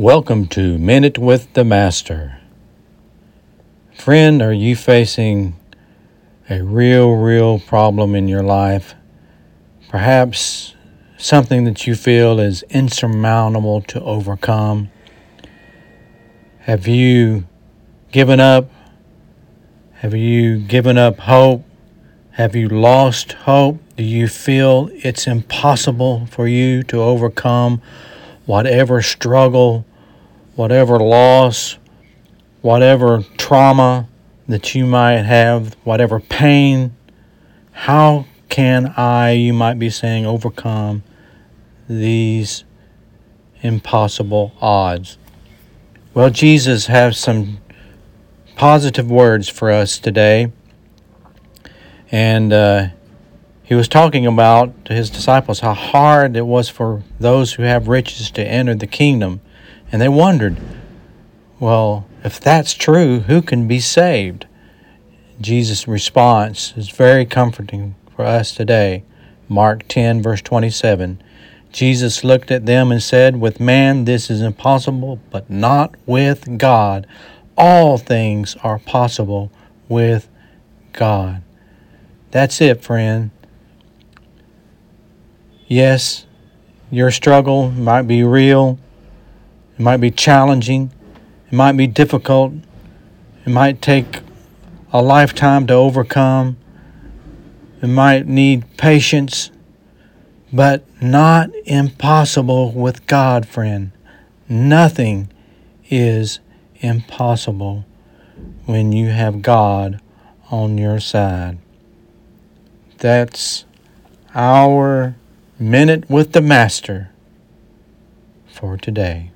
Welcome to Minute with the Master. Friend, are you facing a real, real problem in your life? Perhaps something that you feel is insurmountable to overcome? Have you given up? Have you given up hope? Have you lost hope? Do you feel it's impossible for you to overcome whatever struggle whatever loss, whatever trauma that you might have, whatever pain, how can I, you might be saying, overcome these impossible odds? Well, Jesus has some positive words for us today. And uh, he was talking about to his disciples how hard it was for those who have riches to enter the kingdom. And they wondered, well, if that's true, who can be saved? Jesus' response is very comforting for us today. Mark 10, verse 27. Jesus looked at them and said, With man this is impossible, but not with God. All things are possible with God. That's it, friend. Yes, your struggle might be real. It might be challenging. It might be difficult. It might take a lifetime to overcome. It might need patience, but not impossible with God, friend. Nothing is impossible when you have God on your side. That's our minute with the Master for today.